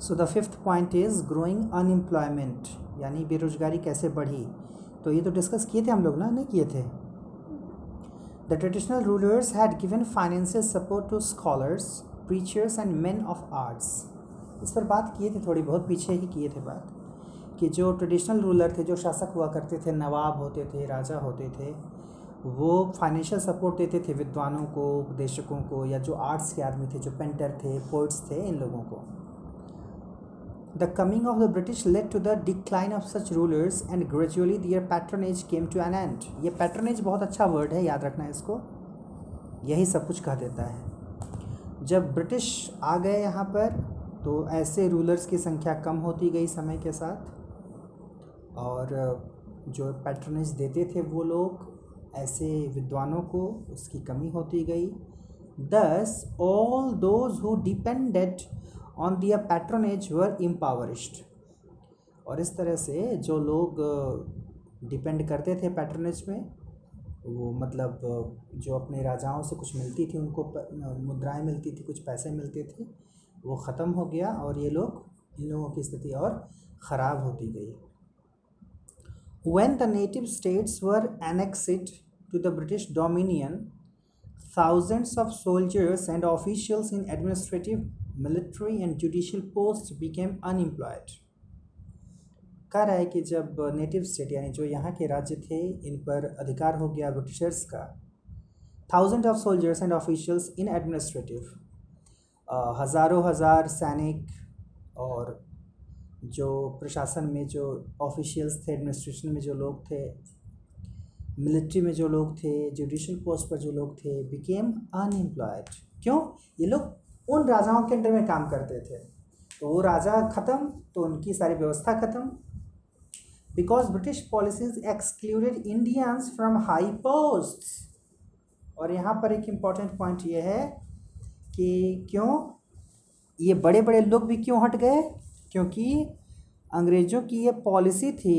So the fifth point is growing unemployment यानी बेरोजगारी कैसे बढ़ी? तो ये तो डिस्कस किए थे हम लोग ना? नहीं किए थे? The traditional rulers had given financial support to scholars preachers and man of arts इस पर बात किए थे थोड़ी बहुत, पीछे ही किए थे बात। कि जो ट्रेडिशनल रूलर थे, जो शासक हुआ करते थे, नवाब होते थे, राजा होते थे, वो फाइनेंशियल सपोर्ट देते थे विद्वानों को, उपदेशकों को, या जो आर्ट्स के आदमी थे, जो पेंटर थे पोइट्स थे इन लोगों को। The coming of the British let to the decline of such rulers and gradually their patronage came to an end ये पैट्रनेज बहुत अच्छा वर्ड है, याद रखना इसको। यही सब कुछ कह देता है। जब ब्रिटिश आ गए यहाँ पर तो ऐसे रूलर्स की संख्या कम होती गई समय के साथ। और, जो पैटर्नेज देते थे वो लोग, ऐसे विद्वानों को उसकी कमी होती गई। Thus all those who depended on their patronage were impoverished और इस तरह से जो लोग डिपेंड करते थे पैट्रनेज में वो मतलब जो अपने राजाओं से कुछ मिलती थी उनको मुद्राएँ मिलती थी कुछ पैसे मिलते थे वो ख़त्म हो गया और ये लोग इन लोगों की स्थिति और ख़राब होती गई। When the native states were annexed to the British Dominion, thousands of soldiers and officials in administrative, military, and judicial post became unemployed. कह रहा है कि जब नेटिव स्टेट यानी जो यहाँ के राज्य थे इन पर अधिकार हो गया ब्रिटिशर्स का। Thousand of soldiers and officials in administrative हज़ारों हज़ार सैनिक और जो प्रशासन में जो ऑफिशियल्स थे एडमिनिस्ट्रेशन में जो लोग थे मिलिट्री में जो लोग थे जुडिशल पोस्ट पर जो लोग थे बिकेम अनएम्प्लॉयड क्यों? ये लोग उन राजाओं के अंडर में काम करते थे। तो वो राजा ख़त्म तो उनकी सारी व्यवस्था ख़त्म। Because British policies excluded Indians from high post और यहाँ पर एक इंपॉर्टेंट पॉइंट ये है कि क्यों? ये बड़े बड़े लोग भी क्यों हट गए? क्योंकि अंग्रेज़ों की ये पॉलिसी थी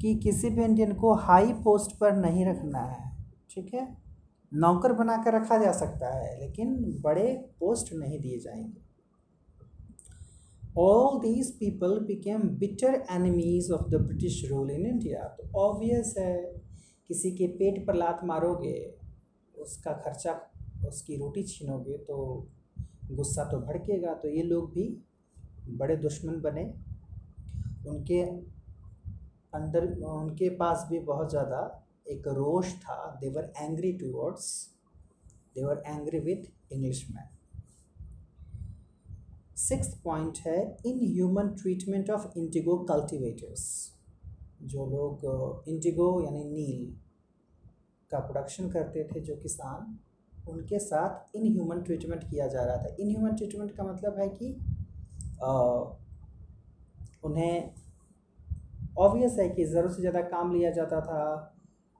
कि किसी भी इंडियन को हाई पोस्ट पर नहीं रखना है। ठीक है? नौकर बना कर रखा जा सकता है, लेकिन बड़े पोस्ट नहीं दिए जाएँगे। All these people became bitter enemies of the British rule in India तो ऑब्वियस है, किसी के पेट पर लात मारोगे, उसका खर्चा, उसकी रोटी छीनोगे तो गुस्सा तो भड़केगा। तो ये लोग भी बड़े दुश्मन बने। उनके अंदर, उनके पास भी बहुत ज़्यादा एक रोष था। They were angry towards they were angry with Englishman six point है inhuman treatment of indigo cultivators जो लोग इंडिगो यानी नील का प्रोडक्शन करते थे जो किसान उनके साथ इन ह्यूमन ट्रीटमेंट किया जा रहा था। इन ह्यूमन ट्रीटमेंट का मतलब है कि आ, उन्हें ऑब्वियस है कि ज़रूरत से ज़्यादा काम लिया जाता था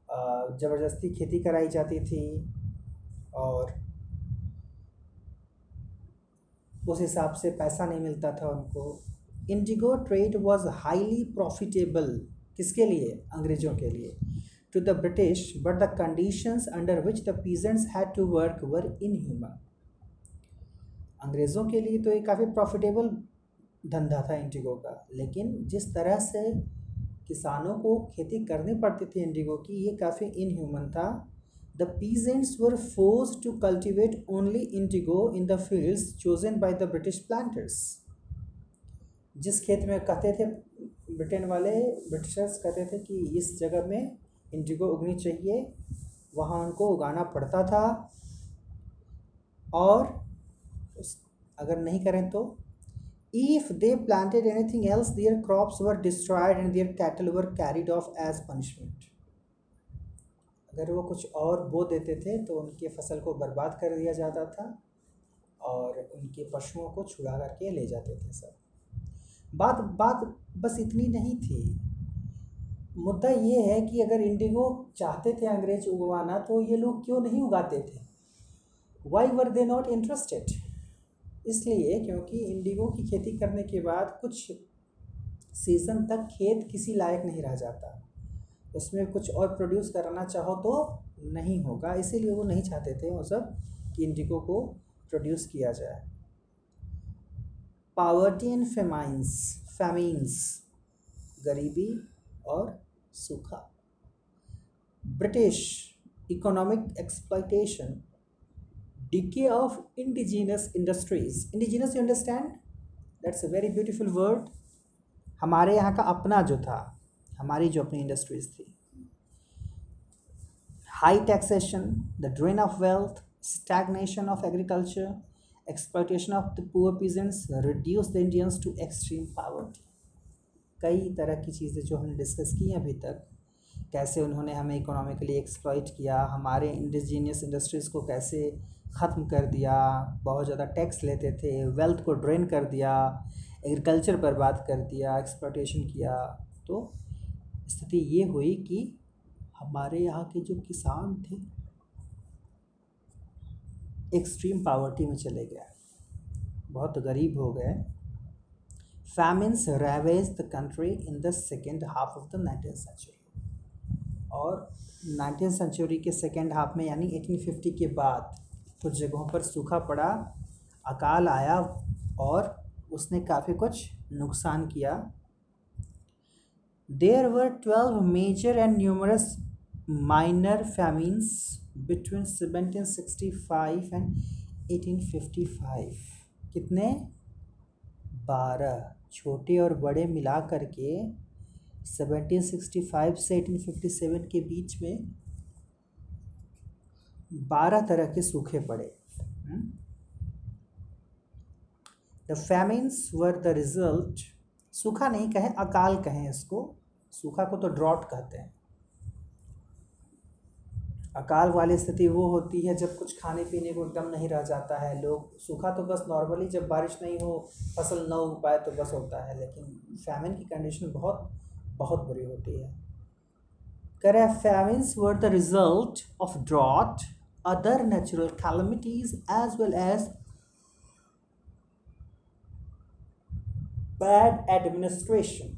ज़बरदस्ती खेती कराई जाती थी और उस हिसाब से पैसा नहीं मिलता था उनको। Indigo trade was highly profitable किसके लिए? अंग्रेज़ों के लिए। To the British but the conditions under which the peasants had to work were inhuman अंग्रेज़ों के लिए तो ये काफ़ी प्रॉफिटेबल धंधा था इंडिगो का, लेकिन जिस तरह से किसानों को खेती करनी पड़ती थी इंडिगो की। ये काफ़ी इनह्यूमन था। The peasants were force to cultivate only indigo in the fields chosen by the British planters जिस खेत में कहते थे ब्रिटेन वाले, ब्रिटिशर्स कहते थे कि इस जगह में इंडिगो उगनी चाहिए, वहाँ उनको उगाना पड़ता था। और अगर नहीं करें तो if they planted anything else their crops were destroyed and their cattle were carried off as punishment अगर वो कुछ और बो देते थे तो उनके फ़सल को बर्बाद कर दिया जाता था और उनके पशुओं को छुड़ा करके ले जाते थे सब। बात बात बस इतनी नहीं थी। मुद्दा ये है कि अगर इंडिगो चाहते थे अंग्रेज़ उगवाना तो ये लोग क्यों नहीं उगाते थे? Why were they not interested इसलिए क्योंकि इंडिगो की खेती करने के बाद कुछ सीज़न तक खेत किसी लायक नहीं रह जाता। उसमें कुछ और प्रोड्यूस करना चाहो तो नहीं होगा, इसीलिए वो नहीं चाहते थे वो सब कि इंडिगो को प्रोड्यूस किया जाए। पावर्टी एंड फेमाइंस फैमीन्स गरीबी और सूखा। British economic exploitation decay of indigenous industries indigenous you understand that's a very beautiful word हमारे यहाँ का अपना जो था, हमारी जो अपनी इंडस्ट्रीज़ थी। High taxation the drain of wealth stagnation of agriculture exploitation of the poor peasants reduce the Indians to extreme poverty कई तरह की चीज़ें जो हमने डिस्कस की हैं अभी तक। कैसे उन्होंने हमें इकोनॉमिकली एक्सप्लॉइट किया, हमारे इंडिजीनियस इंडस्ट्रीज़ को कैसे ख़त्म कर दिया, बहुत ज़्यादा टैक्स लेते थे वेल्थ को ड्रेन कर दिया एग्रीकल्चर बर्बाद कर दिया एक्सप्लोटेशन किया। तो स्थिति ये हुई कि हमारे यहाँ के जो किसान थे एक्सट्रीम पावर्टी में चले गए। बहुत गरीब हो गए। Famines ravage the country in the second half of the nineteen century और नाइनटीन सेंचुरी के सेकेंड हाफ़ में, यानी 1850 के बाद कुछ जगहों पर सूखा पड़ा, अकाल आया और उसने काफ़ी कुछ नुकसान किया। There were twelve major and numerous minor famines between seventeen sixty five and eighteen fifty five कितने? बारह। छोटे और बड़े मिला करके सेवनटीन सिक्सटी फाइव से एटीन फिफ्टी सेवन के बीच में बारह तरह के सूखे पड़े। The famines were the result सूखा नहीं कहें, अकाल कहें इसको। सूखा को तो ड्रॉट कहते हैं। अकाल वाली स्थिति वो होती है जब कुछ खाने पीने को एकदम नहीं रह जाता है। लोग, सूखा तो बस नॉर्मली जब बारिश नहीं हो, फ़सल न उग पाए तो बस होता है, लेकिन फैमिन की कंडीशन बहुत बहुत बुरी होती है। करे famines were the result of drought other natural calamities as well as bad administration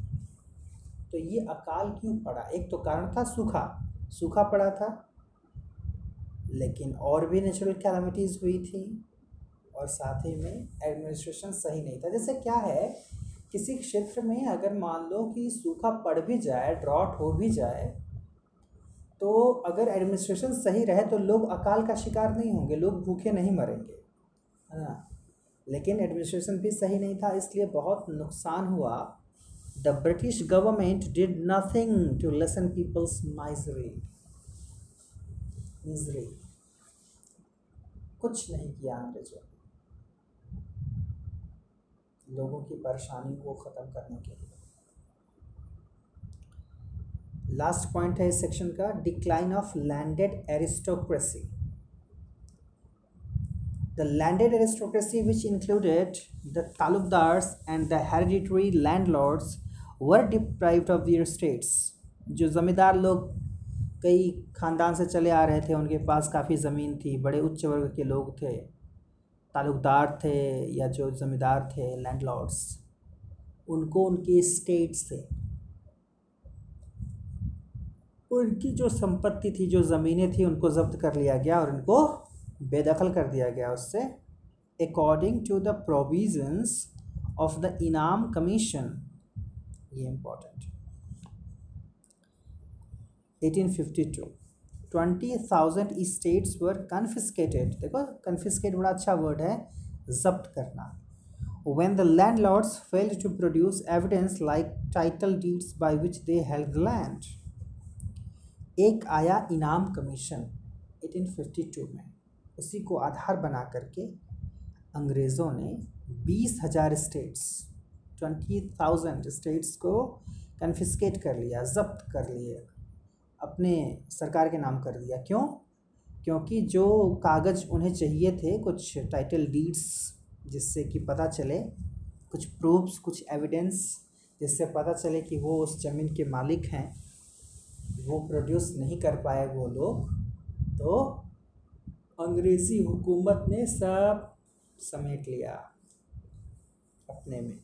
तो ये अकाल क्यों पड़ा? एक तो कारण था सूखा। सूखा पड़ा था, लेकिन और भी नेचुरल कैलामिटीज़ हुई थी और साथ ही में एडमिनिस्ट्रेशन सही नहीं था। जैसे क्या है, किसी क्षेत्र में अगर मान लो कि सूखा पड़ भी जाए ड्रॉट हो भी जाए तो अगर एडमिनिस्ट्रेशन सही रहे तो लोग अकाल का शिकार नहीं होंगे, लोग भूखे नहीं मरेंगे, है ना? लेकिन एडमिनिस्ट्रेशन भी सही नहीं था, इसलिए बहुत नुकसान हुआ। The British government did nothing to lessen people's misery misery कुछ नहीं किया अंग्रेज़ों ने लोगों की परेशानी को ख़त्म करने के लिए। लास्ट पॉइंट है इस सेक्शन का decline of landed aristocracy the landed aristocracy which included the talukdars and the hereditary landlords were deprived of their states जो ज़मींदार लोग कई ख़ानदान से चले आ रहे थे, उनके पास काफ़ी ज़मीन थी, बड़े उच्च वर्ग के लोग थे तालुकदार थे या जो ज़मींदार थे लैंडलॉर्ड्स उनको उनके स्टेट्स थे। उनकी जो संपत्ति थी, जो ज़मीनें थी, उनको ज़ब्त कर लिया गया और उनको बेदखल कर दिया गया उससे। According to the provisions of the Inam commission ये important 1852 twenty thousand states were confiscated देखो कन्फिस्केट बड़ा अच्छा वर्ड है, जब्त करना। When the landlords failed to produce evidence like title deeds by which they held the land एक आया इनाम कमीशन 1852 में। उसी को आधार बना करके अंग्रेज़ों ने बीस हज़ार स्टेट्स ट्वेंटी थाउज़ेंड स्टेट्स को कन्फिस्केट कर लिया, ज़ब्त कर लिए, अपने सरकार के नाम कर दिया। क्यों? क्योंकि जो कागज़ उन्हें चाहिए थे, कुछ टाइटल डीड्स जिससे कि पता चले, कुछ प्रूफ्स कुछ एविडेंस जिससे पता चले कि वो उस ज़मीन के मालिक हैं वो प्रोड्यूस नहीं कर पाए वो लोग तो अंग्रेज़ी हुकूमत ने सब समेट लिया अपने में।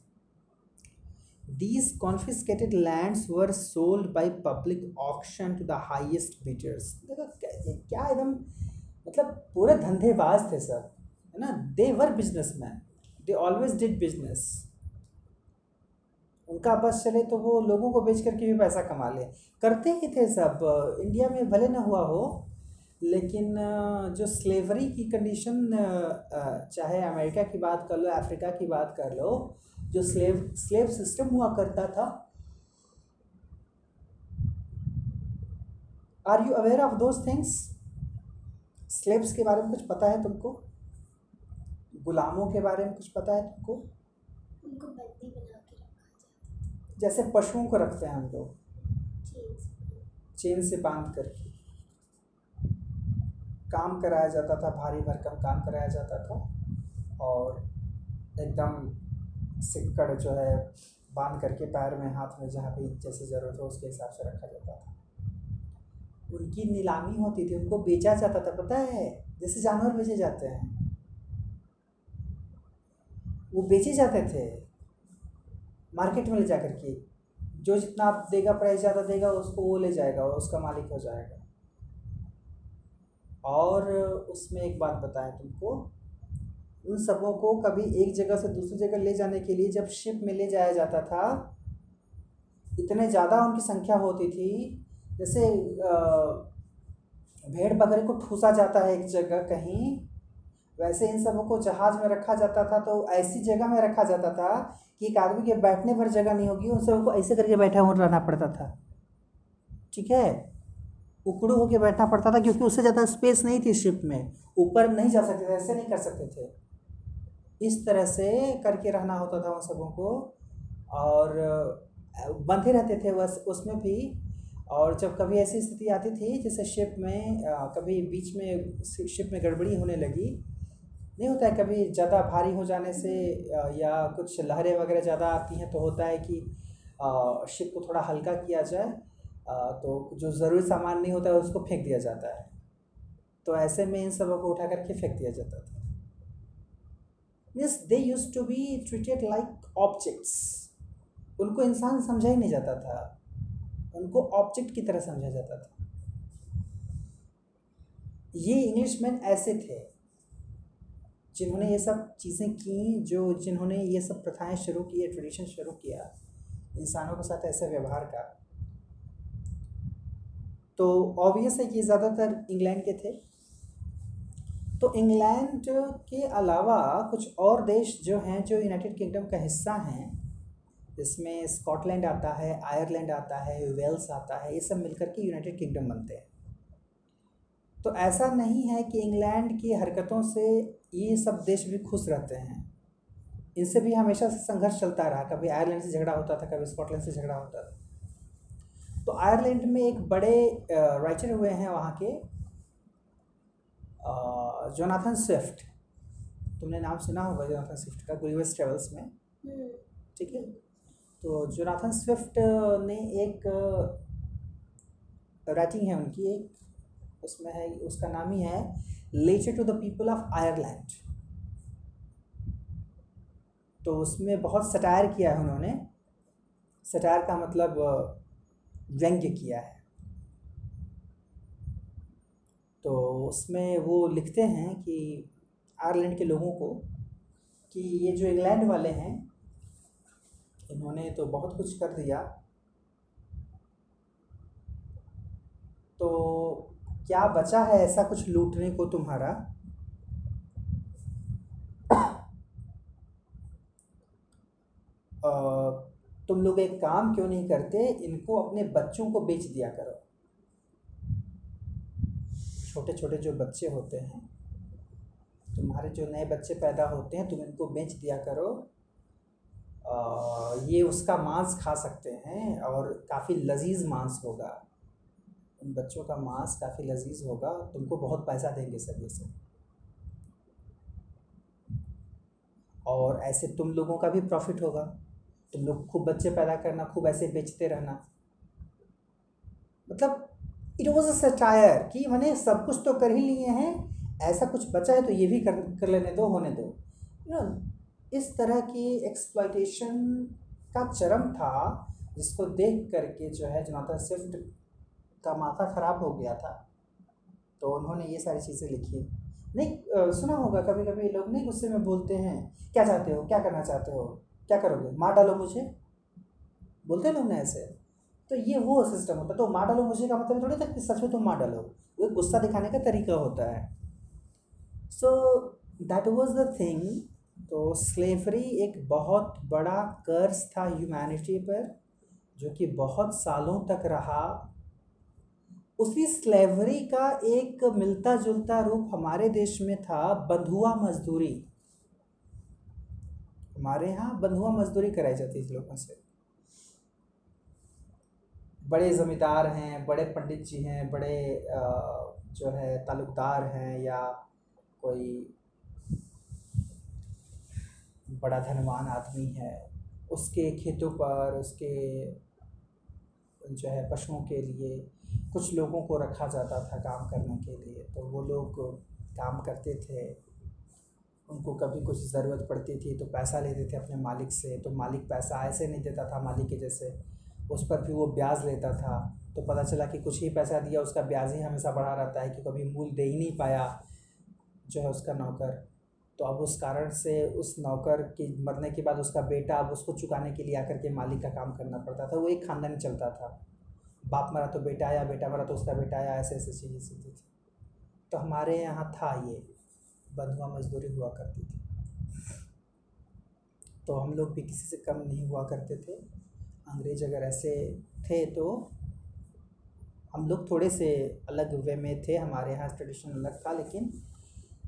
These confiscated lands were sold by public auction to the highest bidders देखो, क्या एकदम मतलब पूरे धंधेबाज थे सब, है ना? They were businessmen they always did business उनका बस चले तो वो लोगों को बेच करके भी पैसा कमा ले। करते ही थे सब। इंडिया में भले ना हुआ हो, लेकिन जो स्लेवरी की कंडीशन चाहे अमेरिका की बात कर लो, अफ्रीका की बात कर लो, जो स्लेव स्लेव सिस्टम हुआ करता था। Are you aware of those things slaves के बारे में कुछ पता है तुमको? गुलामों के बारे में कुछ पता है तुमको? उनको बंदी जैसे पशुओं को रखते हैं हम लोग। चेन से बाँध करके। काम कराया जाता था, भारी भरकम काम कराया जाता था और एकदम सिक्कड़ जो है बाँध करके पैर में, हाथ में जहाँ भी जैसे ज़रूरत हो उसके हिसाब से रखा जाता था। उनकी नीलामी होती थी, उनको बेचा जाता था, पता है? जैसे जानवर बेचे जाते हैं। वो बेचे जाते थे। मार्केट में ले जा करके जो जितना आप देगा प्राइस ज़्यादा देगा, उसको वो ले जाएगा और उसका मालिक हो जाएगा। और उसमें एक बात बताएँ तुमको, उन सबों को कभी एक जगह से दूसरी जगह ले जाने के लिए जब शिप में ले जाया जाता था, इतने ज़्यादा उनकी संख्या होती थी, जैसे भेड़ बकरे को ठूसा जाता है एक जगह कहीं वैसे इन सबों को जहाज़ में रखा जाता था तो ऐसी जगह में रखा जाता था कि एक आदमी के बैठने पर जगह नहीं होगी, उन सबको ऐसे करके बैठा हुआ रहना पड़ता था। ठीक है? उकड़ू होकर बैठना पड़ता था, क्योंकि उससे ज़्यादा स्पेस नहीं थी शिप में। ऊपर नहीं जा सकते थे, ऐसे नहीं कर सकते थे। इस तरह से करके रहना होता था उन सबों को, और बंधे रहते थे बस उसमें भी। और जब कभी ऐसी स्थिति आती थी, जैसे शिप में कभी बीच में शिप में गड़बड़ी होने लगी नहीं होता है कभी ज़्यादा भारी हो जाने से या कुछ लहरें वगैरह ज़्यादा आती हैं तो होता है कि शिप को थोड़ा हल्का किया जाए तो जो ज़रूरी सामान नहीं होता है उसको फेंक दिया जाता है। तो ऐसे में इन सबों को उठा करके फेंक दिया जाता था। Means they use to be treated like objects उनको इंसान समझा ही नहीं जाता था। उनको ऑब्जेक्ट की तरह समझा जाता था। ये इंग्लिश मैन ऐसे थे। जिन्होंने ये सब चीज़ें की, जो जिन्होंने ये सब प्रथाएँ शुरू की ट्रेडिशन शुरू किया, इंसानों के साथ ऐसे व्यवहार का। तो ऑब्वियस है कि ज़्यादातर इंग्लैंड के थे। तो इंग्लैंड के अलावा कुछ और देश जो हैं, जो यूनाइटेड किंगडम का हिस्सा हैं, जिसमें स्कॉटलैंड आता है आयरलैंड आता है वेल्स आता है, ये सब मिलकर के यूनाइटेड किंगडम बनते हैं। तो ऐसा नहीं है कि इंग्लैंड की हरकतों से ये सब देश भी खुश रहते हैं। इनसे भी हमेशा से संघर्ष चलता रहा। कभी आयरलैंड से झगड़ा होता था कभी स्कॉटलैंड से झगड़ा होता था। तो आयरलैंड में एक बड़े राइटर हुए हैं वहाँ के जोनाथन स्विफ्ट। तुमने नाम सुना होगा जोनाथन स्विफ्ट का गुलिवर्स ट्रेवल्स में? हम्म, ठीक है। तो जोनाथन स्विफ्ट ने एक राइटिंग है उनकी एक उसमें है, उसका नाम ही है letter to the people of Ireland तो उसमें बहुत सटायर किया है उन्होंने। सटायर का मतलब व्यंग्य किया है। तो उसमें वो लिखते हैं कि आयरलैंड के लोगों को कि ये जो इंग्लैंड वाले हैं, इन्होंने तो बहुत कुछ कर दिया। तो क्या बचा है ऐसा कुछ लूटने को तुम्हारा? तुम लोग एक काम क्यों नहीं करते? इनको अपने बच्चों को बेच दिया करो। छोटे छोटे जो बच्चे होते हैं तुम्हारे जो नए बच्चे पैदा होते हैं तुम इनको बेच दिया करो। आ, ये उसका मांस खा सकते हैं और काफ़ी लजीज मांस होगा। उन बच्चों का मांस काफ़ी लजीज होगा, तुमको बहुत पैसा देंगे सब ये सब। और ऐसे तुम लोगों का भी प्रॉफिट होगा। तुम लोग खूब बच्चे पैदा करना, खूब ऐसे बेचते रहना। मतलब इट वॉज़ अ सटायर कि मैंने सब कुछ तो कर ही लिए हैं, ऐसा कुछ बचा है तो ये भी कर कर लेने दो, होने दो। यू इस तरह की एक्सप्लाइटेशन का चरम था, जिसको देख करके जो है जोनाथन स्विफ्ट का माथा ख़राब हो गया था तो उन्होंने ये सारी चीज़ें लिखी। नहीं सुना होगा कभी कभी लोग नहीं गुस्से में बोलते हैं, क्या चाहते हो? क्या करना चाहते हो? क्या करोगे? मार डालो मुझे? बोलते लोग ना ऐसे। तो ये वो सिस्टम होता है। तो मार डालो मुझे का मतलब थोड़ी था कि सच में तुम मार डालो। वो गुस्सा दिखाने का तरीका होता है। So that was the thing तो स्लेवरी एक बहुत बड़ा कर्ज था ह्यूमैनिटी पर, जो कि बहुत सालों तक रहा। उसी स्लेवरी का एक मिलता जुलता रूप हमारे देश में था, बंधुआ मजदूरी। हमारे यहाँ बंधुआ मजदूरी कराई जाती है लोगों से। बड़े ज़मींदार हैं, बड़े पंडित जी हैं, बड़े जो है ताल्लुकदार हैं या कोई बड़ा धनवान आदमी है, उसके खेतों पर, उसके जो है पशुओं के लिए कुछ लोगों को रखा जाता था काम करने के लिए। तो वो लोग काम करते थे, उनको कभी कुछ ज़रूरत पड़ती थी तो पैसा लेते थे अपने मालिक से तो मालिक पैसा ऐसे नहीं देता था मालिक के जैसे। उस पर भी वो ब्याज लेता था तो पता चला कि कुछ ही पैसा दिया, उसका ब्याज ही हमेशा बढ़ा रहता है कि कभी मूल दे ही नहीं पाया जो है उसका नौकर। तो अब उस कारण से उस नौकर के मरने के बाद उसका बेटा अब उसको चुकाने के लिए आकर के मालिक का काम करना पड़ता था। वो एक खानदान चलता था। बाप मरा तो बेटा आया, बेटा मरा तो उसका बेटा आया, ऐसे ऐसे चीज़ें चलती थी तो हमारे यहाँ था ये। बंधुआ मजदूरी हुआ करती थी। तो हम लोग भी किसी से कम नहीं हुआ करते थे। अंग्रेज़ अगर ऐसे थे तो हम लोग थोड़े से अलग वे में थे। हमारे यहाँ ट्रेडिशन अलग था, लेकिन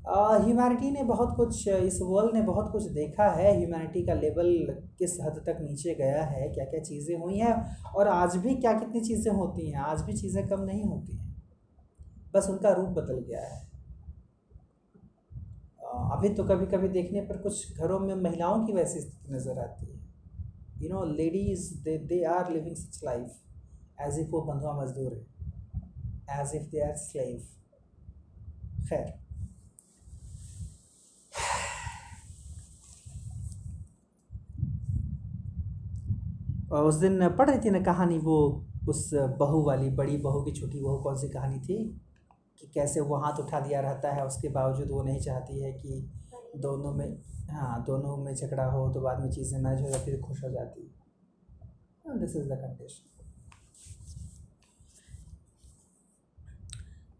ह्यूमैनिटी ने बहुत कुछ, इस वर्ल्ड ने बहुत कुछ देखा है। ह्यूमैनिटी का लेवल किस हद तक नीचे गया है क्या क्या चीज़ें हुई हैं, और आज भी क्या कितनी चीज़ें होती हैं? आज भी चीज़ें कम नहीं होती हैं। बस उनका रूप बदल गया है। अभी तो कभी कभी देखने पर कुछ घरों में महिलाओं की वैसी स्थिति नज़र आती है। You know ladies they they are living such life as if वो बंधुआ मजदूर है as if they are slave खैर उस दिन पढ़ रही थी ना कहानी वो, उस बहू वाली, बड़ी बहू की छोटी बहू, कौन सी कहानी थी? कि कैसे वो हाथ उठा दिया रहता है, उसके बावजूद वो नहीं चाहती है कि दोनों में हाँ दोनों में झगड़ा हो तो बाद में चीज़ें मैच हो जाती है खुश हो जाती है। दिस इज़ द कंडीशन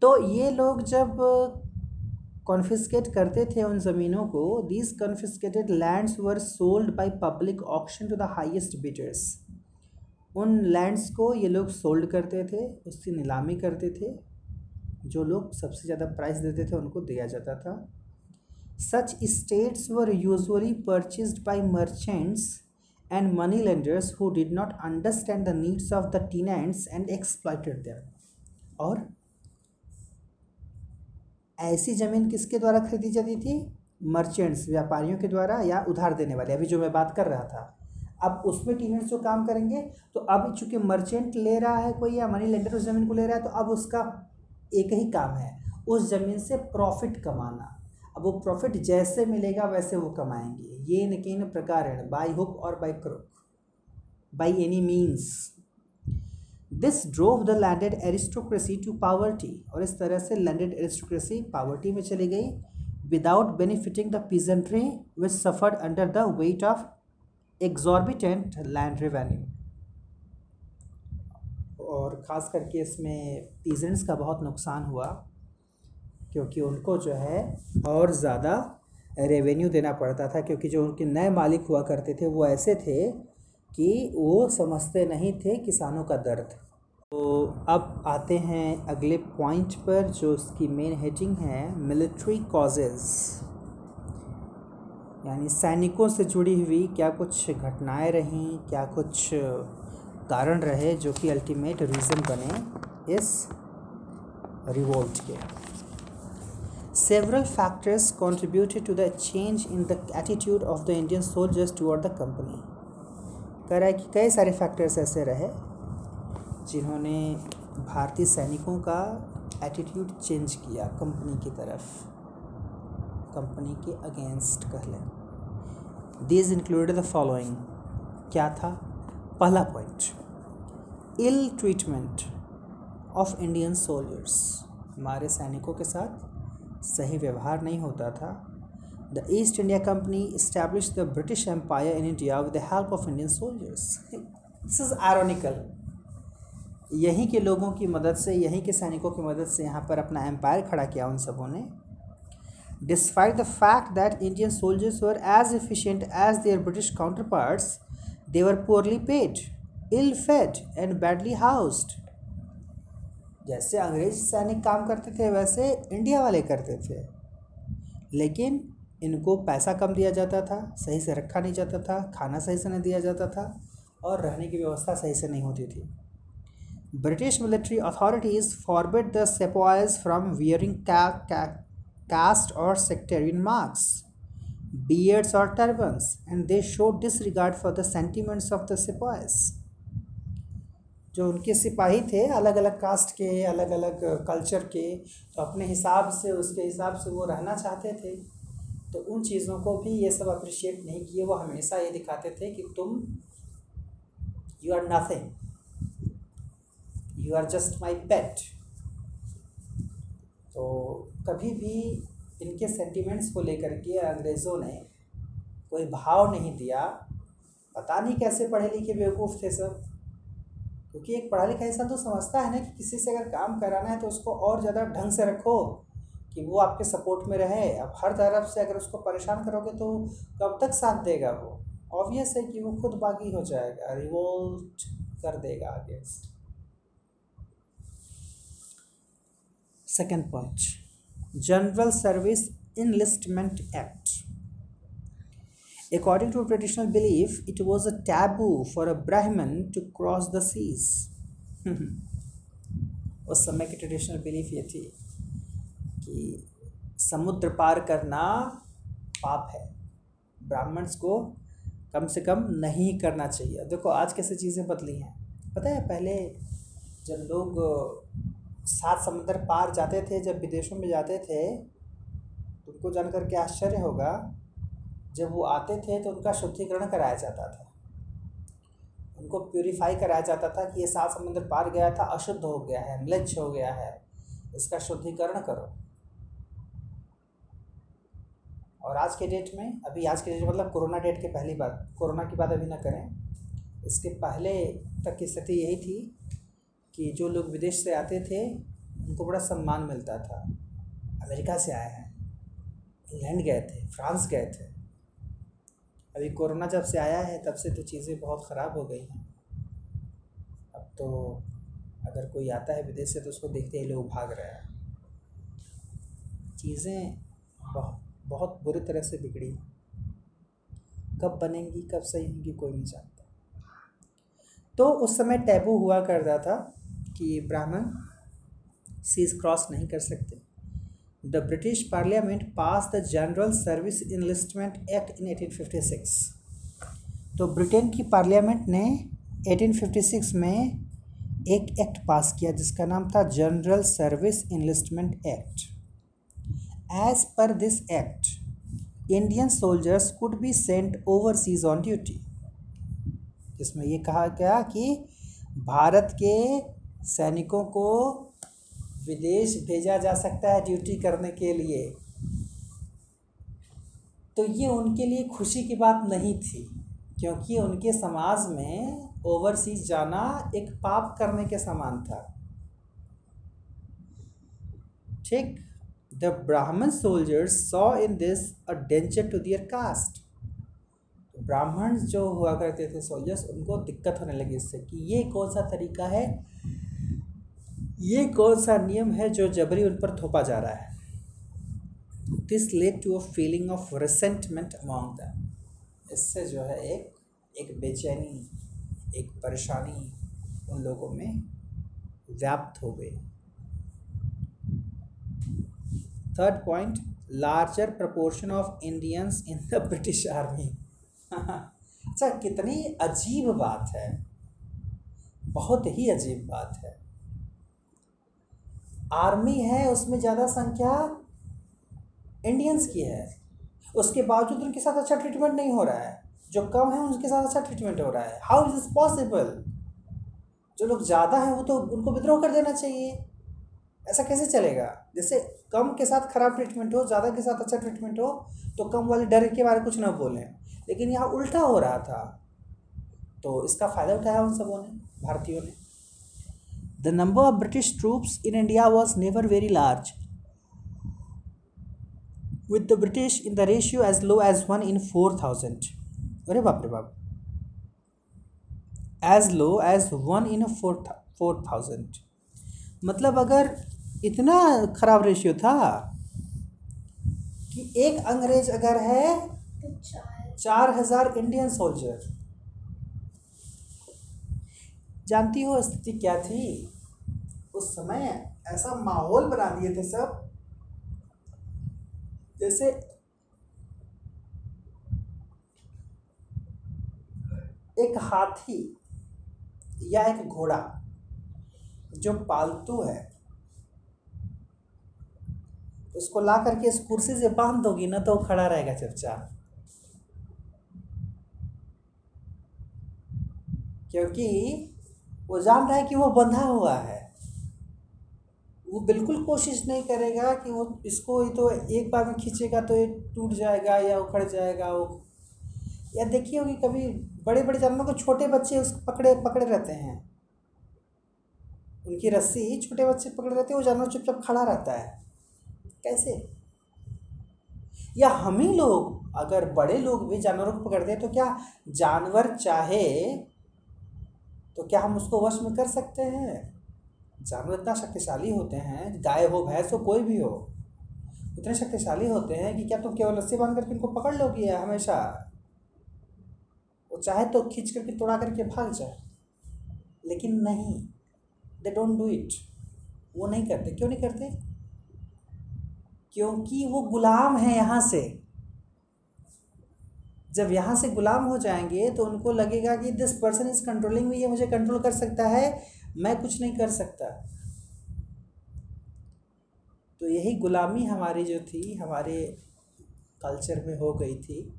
तो ये लोग जब कॉन्फिस्केट करते थे उन ज़मीनों को these confiscated lands were sold by public auction to the highest bidders उन लैंड्स को ये लोग सोल्ड करते थे, उसकी नीलामी करते थे। जो लोग सबसे ज़्यादा प्राइस देते थे, उनको दिया जाता था। Such states were usually purchase by merchants and money lenders who did not understand the needs of the tenants and exploited them और ऐसी ज़मीन किसके द्वारा खरीदी जाती थी? मर्चेंट्स, व्यापारियों के द्वारा या उधार देने वाले। अभी जो मैं बात कर रहा था, अब उसमें टीनेंट्स जो काम करेंगे तो अब चूँकि मर्चेंट ले रहा है कोई या मनी लेंडर उस ज़मीन को ले रहा है तो अब उसका एक ही काम है, उस ज़मीन से प्रॉफिट कमाना। अब वो प्रॉफिट जैसे मिलेगा, वैसे वो कमाएँगे। ये न किन प्रकार बाई हुक और by crook. By any means. This drove the landed aristocracy to poverty और इस तरह से लैंडेड एरिस्टोक्रेसी पावर्टी में चली गई without benefiting the peasantry which suffered under the weight of exorbitant land revenue और ख़ास करके इसमें पीजेंट्स का बहुत नुकसान हुआ, क्योंकि उनको जो है और ज़्यादा रेवेन्यू देना पड़ता था, क्योंकि जो उनके नए मालिक हुआ करते थे, वो ऐसे थे कि वो समझते नहीं थे किसानों का दर्द। तो अब आते हैं अगले पॉइंट पर जो उसकी मेन हेडिंग है मिलिट्री कॉजेज़ यानी सैनिकों से जुड़ी हुई क्या कुछ घटनाएँ रहीं, क्या कुछ कारण रहे जो कि अल्टीमेट रीज़न बने इस रिवोल्ट के। Several factors contributed to the change in the attitude of the Indian soldiers toward the company. कह रहा है कि कई सारे फैक्टर्स ऐसे रहे जिन्होंने भारतीय सैनिकों का एटीट्यूड चेंज किया कंपनी की तरफ़। कंपनी के अगेंस्ट कह लें। दीज इंक्लूडेड द फॉलोइंग क्या था? पहला point ill treatment of Indian soldiers हमारे सैनिकों के साथ सही व्यवहार नहीं होता था। The East India Company establish the British Empire in India with the help of Indian soldiers this is ironical यहीं के लोगों की मदद से, यहीं के सैनिकों की मदद से यहाँ पर अपना एम्पायर खड़ा किया उन सबों ने। Despite the fact that Indian soldiers were as efficient as their British counterparts they were poorly paid ill fed and badly housed जैसे अंग्रेज़ सैनिक काम करते थे, वैसे इंडिया वाले करते थे। लेकिन इनको पैसा कम दिया जाता था सही से रखा नहीं जाता था खाना सही से नहीं दिया जाता था और रहने की व्यवस्था सही से नहीं होती थी British military authorities forbid the sepoys from wearing caste or sectarian marks, beards or turbans, and they showed disregard for the sentiments of the sepoys. जो उनके सिपाही थे अलग अलग कास्ट के अलग अलग कल्चर के तो अपने हिसाब से उसके हिसाब से वो रहना चाहते थे तो उन चीज़ों को भी ये सब अप्रिशिएट नहीं किए। वो हमेशा ये दिखाते थे कि तुम you are nothing you are just my pet तो कभी भी इनके सेंटिमेंट्स को लेकर के अंग्रेज़ों ने कोई भाव नहीं दिया। पता नहीं कैसे पढ़े लिखे बेवकूफ़ थे सब। क्योंकि एक पढ़ा लिखा इंसान तो समझता है ना कि किसी से अगर काम कराना है तो उसको और ज़्यादा ढंग से रखो। कि वो आपके सपोर्ट में रहे। अब हर तरफ़ से अगर उसको परेशान करोगे तो कब तक साथ देगा वो? ऑब्वियस है कि वो खुद बागी हो जाएगा रिवोल्ट कर देगा against second point General Service Enlistment Act According to traditional belief, it was a taboo for a Brahmin to cross the seas. उस समय की ट्रेडिशनल बिलीफ ये थी। कि समुद्र पार करना पाप है। ब्राह्मण्स को कम से कम नहीं करना चाहिए। देखो, आज कैसे चीज़ें बदली हैं। पता है, पहले जब लोग सात समुद्र पार जाते थे, जब विदेशों में जाते थे तो उनको जानकर के आश्चर्य होगा, जब वो आते थे तो उनका शुद्धिकरण कराया जाता था। उनको प्योरीफाई कराया जाता था कि ये सात समुद्र पार गया था, अशुद्ध हो गया है म्लेच्छ हो गया है, इसका शुद्धिकरण करो। और आज के डेट में, अभी आज के डेट मतलब कोरोना डेट के पहली बात कोरोना की बात अभी ना करें, इसके पहले तक की स्थिति यही थी कि जो लोग विदेश से आते थे, उनको बड़ा सम्मान मिलता था। अमेरिका से आए हैं, इंग्लैंड गए थे, फ्रांस गए थे। अभी कोरोना जब से आया है, तब से तो चीज़ें बहुत ख़राब हो गई हैं। अब तो अगर कोई आता है विदेश से तो उसको देखते ही लोग भाग रहे हैं। चीज़ें बहुत बहुत बुरी तरह से बिगड़ी। कब बनेंगी, कब सही होंगी, कोई नहीं जानता। तो उस समय टैबू हुआ करता था कि ब्राह्मण सीज क्रॉस नहीं कर सकते। The British parliament pass the General Service Enlistment Act in 1856 तो ब्रिटेन की पार्लियामेंट ने 1856 में एक एक्ट पास किया, जिसका नाम था General Service Enlistment Act as per this act Indian soldiers could be sent overseas on duty जिसमें ये कहा गया कि भारत के सैनिकों को विदेश भेजा जा सकता है ड्यूटी करने के लिए। तो ये उनके लिए खुशी की बात नहीं थी, क्योंकि उनके समाज में ओवरसीज जाना एक पाप करने के समान था। ठीक? The Brahmin soldiers saw in this a danger to their caste ब्राह्मण जो हुआ करते थे सोल्जर्स उनको दिक्कत होने लगी इससे कि ये कौन सा तरीका है? ये कौन सा नियम है जो जबरी उन पर थोपा जा रहा है? This led to a feeling of resentment among them इससे जो है एक एक बेचैनी, एक परेशानी उन लोगों में व्याप्त हो गई। Third point larger proportion of Indians in the British army अच्छा कितनी अजीब बात है। बहुत ही अजीब बात है। आर्मी है, उसमें ज़्यादा संख्या इंडियंस की है। उसके बावजूद उनके साथ अच्छा ट्रीटमेंट नहीं हो रहा है। जो कम है, उनके साथ अच्छा ट्रीटमेंट हो रहा है। हाउ इज़ इज़ पॉसिबल जो लोग ज़्यादा हैं, वो तो उनको विद्रोह कर देना चाहिए। ऐसा कैसे चलेगा? जैसे कम के साथ खराब ट्रीटमेंट हो, ज़्यादा के साथ अच्छा ट्रीटमेंट हो तो कम वाले डर के बारे में कुछ ना बोलें। लेकिन यहाँ उल्टा हो रहा था तो इसका फ़ायदा उठाया उन सबों ने, भारतीयों ने। The number of British troops in India was never very large with the British in the ratio as low as one in four thousand अरे बाप रे बाप। As low as one in four four thousand मतलब अगर इतना खराब ratio था कि एक अंग्रेज़ अगर है तो चार। चार हज़ार इंडियन सोल्जर जानती हो स्थिति क्या थी? उस समय ऐसा माहौल बना दिए थे सब जैसे एक हाथी या एक घोड़ा जो पालतू है। उसको ला करके इस कुर्सी से बाँध दोगी, ना तो वो खड़ा रहेगा चुपचाप। क्योंकि वो जान रहा है कि वो बंधा हुआ है। वो बिल्कुल कोशिश नहीं करेगा कि वो इसको ही तो एक बार में खींचेगा तो ये टूट जाएगा या उखड़ जाएगा वो। या देखिए होगी, कभी बड़े बड़े जानवरों को छोटे बच्चे उसको पकड़े पकड़े रहते हैं। उनकी रस्सी छोटे बच्चे पकड़े रहते हैं, वो जानवर चुपचाप खड़ा रहता है। कैसे? या हम ही लोग, अगर बड़े लोग भी जानवरों को पकड़ते हैं तो क्या जानवर चाहे तो क्या हम उसको वश में कर सकते हैं? जानवर इतना शक्तिशाली होते हैं, गाय हो, भैंस हो, कोई भी हो, इतने शक्तिशाली होते हैं कि क्या तुम केवल रस्सी बाँध करके इनको पकड़ लोगी है हमेशा? वो चाहे तो खींच करके, तोड़ा करके भाग जाए। लेकिन नहीं दे डोंट डू इट वो नहीं करते। क्यों नहीं करते? क्योंकि वो गुलाम है यहाँ से। जब यहाँ से गुलाम हो जाएँगे तो उनको लगेगा कि this person is controlling me ये मुझे कंट्रोल कर सकता है, मैं कुछ नहीं कर सकता। तो यही गुलामी हमारी जो थी, हमारे कल्चर में हो गई थी।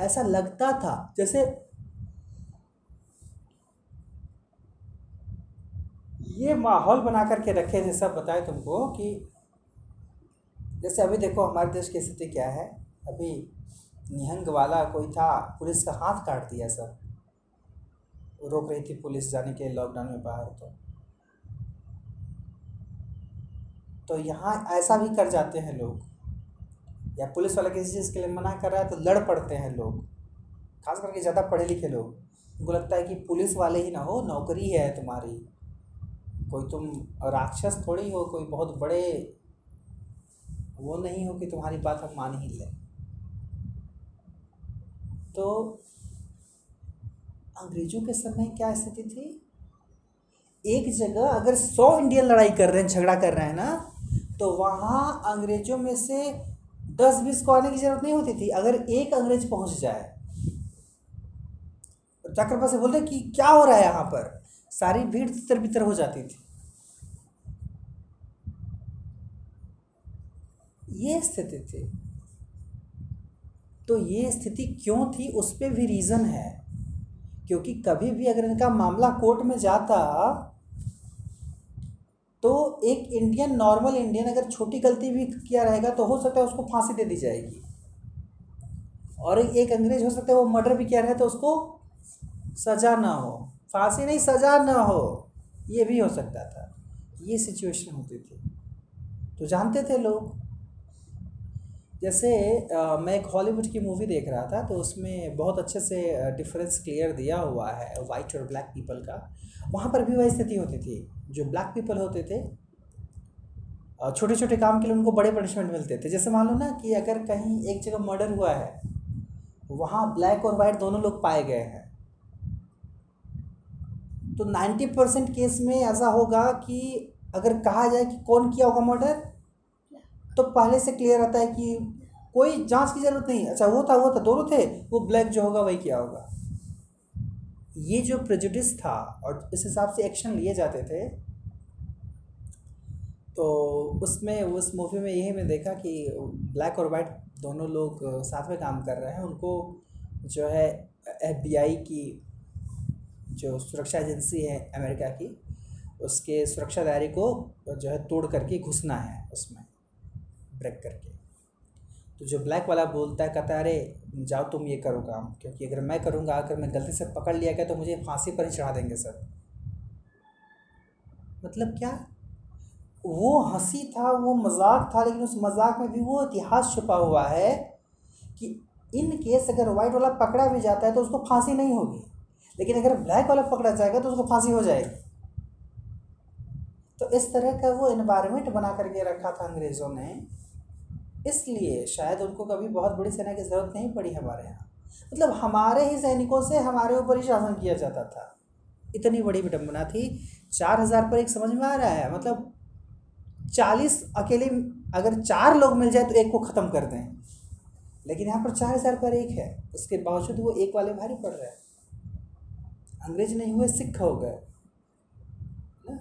ऐसा लगता था, जैसे ये माहौल बना करके रखे थे सब बताए तुमको कि जैसे अभी देखो हमारे देश की स्थिति क्या है? अभी निहंग वाला कोई था, पुलिस का हाथ काट दिया सर रोक रही थी पुलिस जाने के लॉकडाउन में बाहर तो। तो यहाँ ऐसा भी कर जाते हैं लोग। या पुलिस वाला किसी चीज़ के लिए मना कर रहा है तो लड़ पड़ते हैं लोग। खास करके ज़्यादा पढ़े लिखे लोग। उनको लगता है कि पुलिस वाले ही ना हो, नौकरी है तुम्हारी। कोई तुम राक्षस थोड़ी हो, कोई बहुत बड़े वो नहीं हो कि तुम्हारी बात हम मान ही लें। तो अंग्रेज़ों के समय क्या स्थिति थी? एक जगह अगर सौ इंडियन लड़ाई कर रहे हैं, झगड़ा कर रहे हैं ना तो वहाँ अंग्रेज़ों में से दस बीस को आने की ज़रूरत नहीं होती थी। अगर एक अंग्रेज़ पहुँच जाए जाकर पास बोलते कि क्या हो रहा है यहाँ पर? सारी भीड़ तितर बितर हो जाती थी। ये स्थिति थी। तो ये स्थिति क्यों थी, उस पर भी रीज़न है। क्योंकि कभी भी अगर इनका मामला कोर्ट में जाता तो एक इंडियन नॉर्मल इंडियन अगर छोटी गलती भी किया रहेगा तो हो सकता है उसको फांसी दे दी जाएगी। और एक अंग्रेज़ हो सकता है वो मर्डर भी किया रहे तो उसको सज़ा ना हो। फांसी नहीं, सज़ा ना हो। ये भी हो सकता था। ये सिचुएशन होती थी। तो जानते थे लोग। जैसे आ, मैं एक हॉलीवुड की मूवी देख रहा था तो उसमें बहुत अच्छे से डिफरेंस क्लियर दिया हुआ है वाइट और ब्लैक पीपल का। वहाँ पर भी वही स्थिति होती थी जो ब्लैक पीपल होते थे छोटे छोटे काम के लिए उनको बड़े पनिशमेंट मिलते थे। जैसे मान लो ना कि अगर कहीं एक जगह मर्डर हुआ है वहाँ ब्लैक और वाइट दोनों लोग पाए गए हैं तो नाइन्टी परसेंट केस में ऐसा होगा कि अगर कहा जाए कि कौन किया होगा मर्डर तो पहले से क्लियर आता है कि कोई जाँच की ज़रूरत नहीं। अच्छा वो था वो था, दोनों थे, वो ब्लैक जो होगा, वही क्या होगा। ये जो प्रेजुडिस था, और इस हिसाब से एक्शन लिए जाते थे तो उसमें, उस मूवी में यही मैं देखा कि ब्लैक और वाइट दोनों लोग साथ में काम कर रहे हैं। उनको जो है एफबीआई की जो सुरक्षा एजेंसी है अमेरिका की, उसके सुरक्षा दायरे को जो है, तोड़ करके घुसना है उसमें। ब्रेक करके। तो जो ब्लैक वाला बोलता है, कहता है, अरे, जाओ तुम ये करो काम, क्योंकि अगर मैं करूँगा, अगर मैं गलती से पकड़ लिया गया तो मुझे फांसी पर ही चढ़ा देंगे सर। मतलब क्या? वो हँसी था, वो मज़ाक था, लेकिन उस मज़ाक में भी वो इतिहास छुपा हुआ है कि इन केस अगर वाइट वाला पकड़ा भी जाता है तो उसको फांसी नहीं होगी। लेकिन अगर ब्लैक वाला पकड़ा जाएगा तो उसको फांसी हो जाएगी। तो इस तरह का वो इन्वायरमेंट बना करके रखा था अंग्रेज़ों ने। इसलिए शायद उनको कभी बहुत बड़ी सेना की ज़रूरत नहीं पड़ी हमारे यहाँ। मतलब हमारे ही सैनिकों से हमारे ऊपर ही शासन किया जाता था। इतनी बड़ी विडम्बना थी। चार हज़ार पर एक समझ में आ रहा है। मतलब चालीस अकेले अगर चार लोग मिल जाए तो एक को ख़त्म कर दें। लेकिन यहाँ पर चार हज़ार पर एक है। उसके बावजूद वो एक वाले भारी पड़ रहे हैं। अंग्रेज़ नहीं हुए, सिख हो गए। ना?